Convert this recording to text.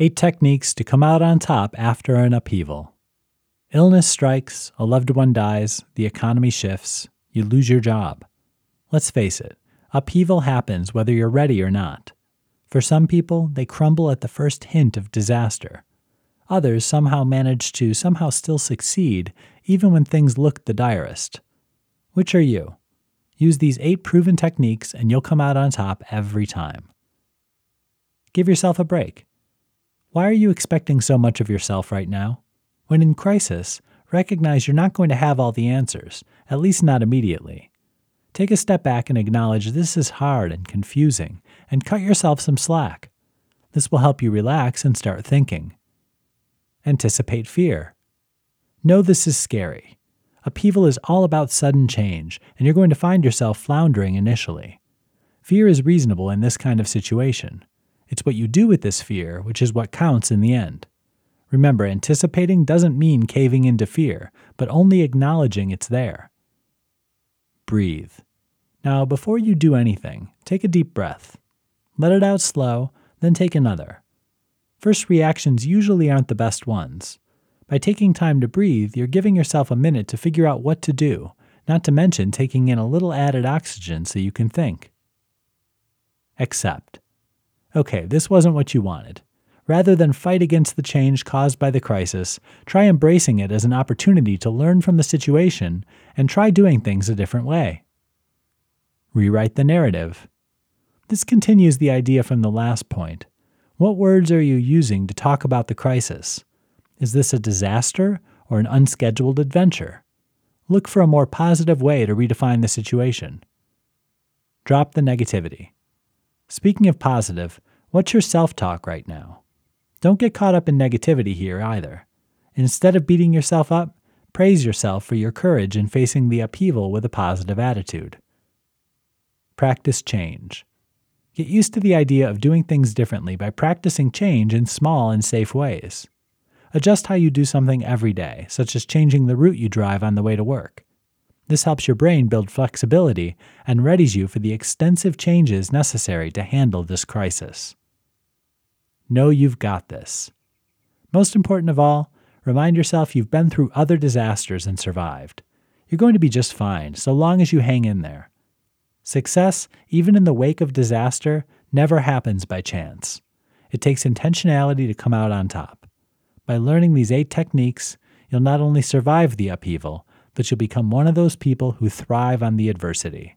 Eight techniques to come out on top after an upheaval. Illness strikes, a loved one dies, the economy shifts, you lose your job. Let's face it, upheaval happens whether you're ready or not. For some people, they crumble at the first hint of disaster. Others somehow manage to somehow still succeed even when things look the direst. Which are you? Use these eight proven techniques and you'll come out on top every time. Give yourself a break. Why are you expecting so much of yourself right now? When in crisis, recognize you're not going to have all the answers, at least not immediately. Take a step back and acknowledge this is hard and confusing, and cut yourself some slack. This will help you relax and start thinking. Anticipate fear. Know this is scary. Upheaval is all about sudden change, and you're going to find yourself floundering initially. Fear is reasonable in this kind of situation. It's what you do with this fear which is what counts in the end. Remember, anticipating doesn't mean caving into fear, but only acknowledging it's there. Breathe. Now, before you do anything, take a deep breath. Let it out slow, then take another. First reactions usually aren't the best ones. By taking time to breathe, you're giving yourself a minute to figure out what to do, not to mention taking in a little added oxygen so you can think. Accept. Okay, this wasn't what you wanted. Rather than fight against the change caused by the crisis, try embracing it as an opportunity to learn from the situation and try doing things a different way. Rewrite the narrative. This continues the idea from the last point. What words are you using to talk about the crisis? Is this a disaster or an unscheduled adventure? Look for a more positive way to redefine the situation. Drop the negativity. Speaking of positive, what's your self talk right now? Don't get caught up in negativity here either. Instead of beating yourself up, praise yourself for your courage in facing the upheaval with a positive attitude. Practice change. Get used to the idea of doing things differently by practicing change in small and safe ways. Adjust how you do something every day, such as changing the route you drive on the way to work. This helps your brain build flexibility and readies you for the extensive changes necessary to handle this crisis. Know you've got this. Most important of all, remind yourself you've been through other disasters and survived. You're going to be just fine so long as you hang in there. Success, even in the wake of disaster, never happens by chance. It takes intentionality to come out on top. By learning these eight techniques, you'll not only survive the upheaval, but you'll become one of those people who thrive on the adversity.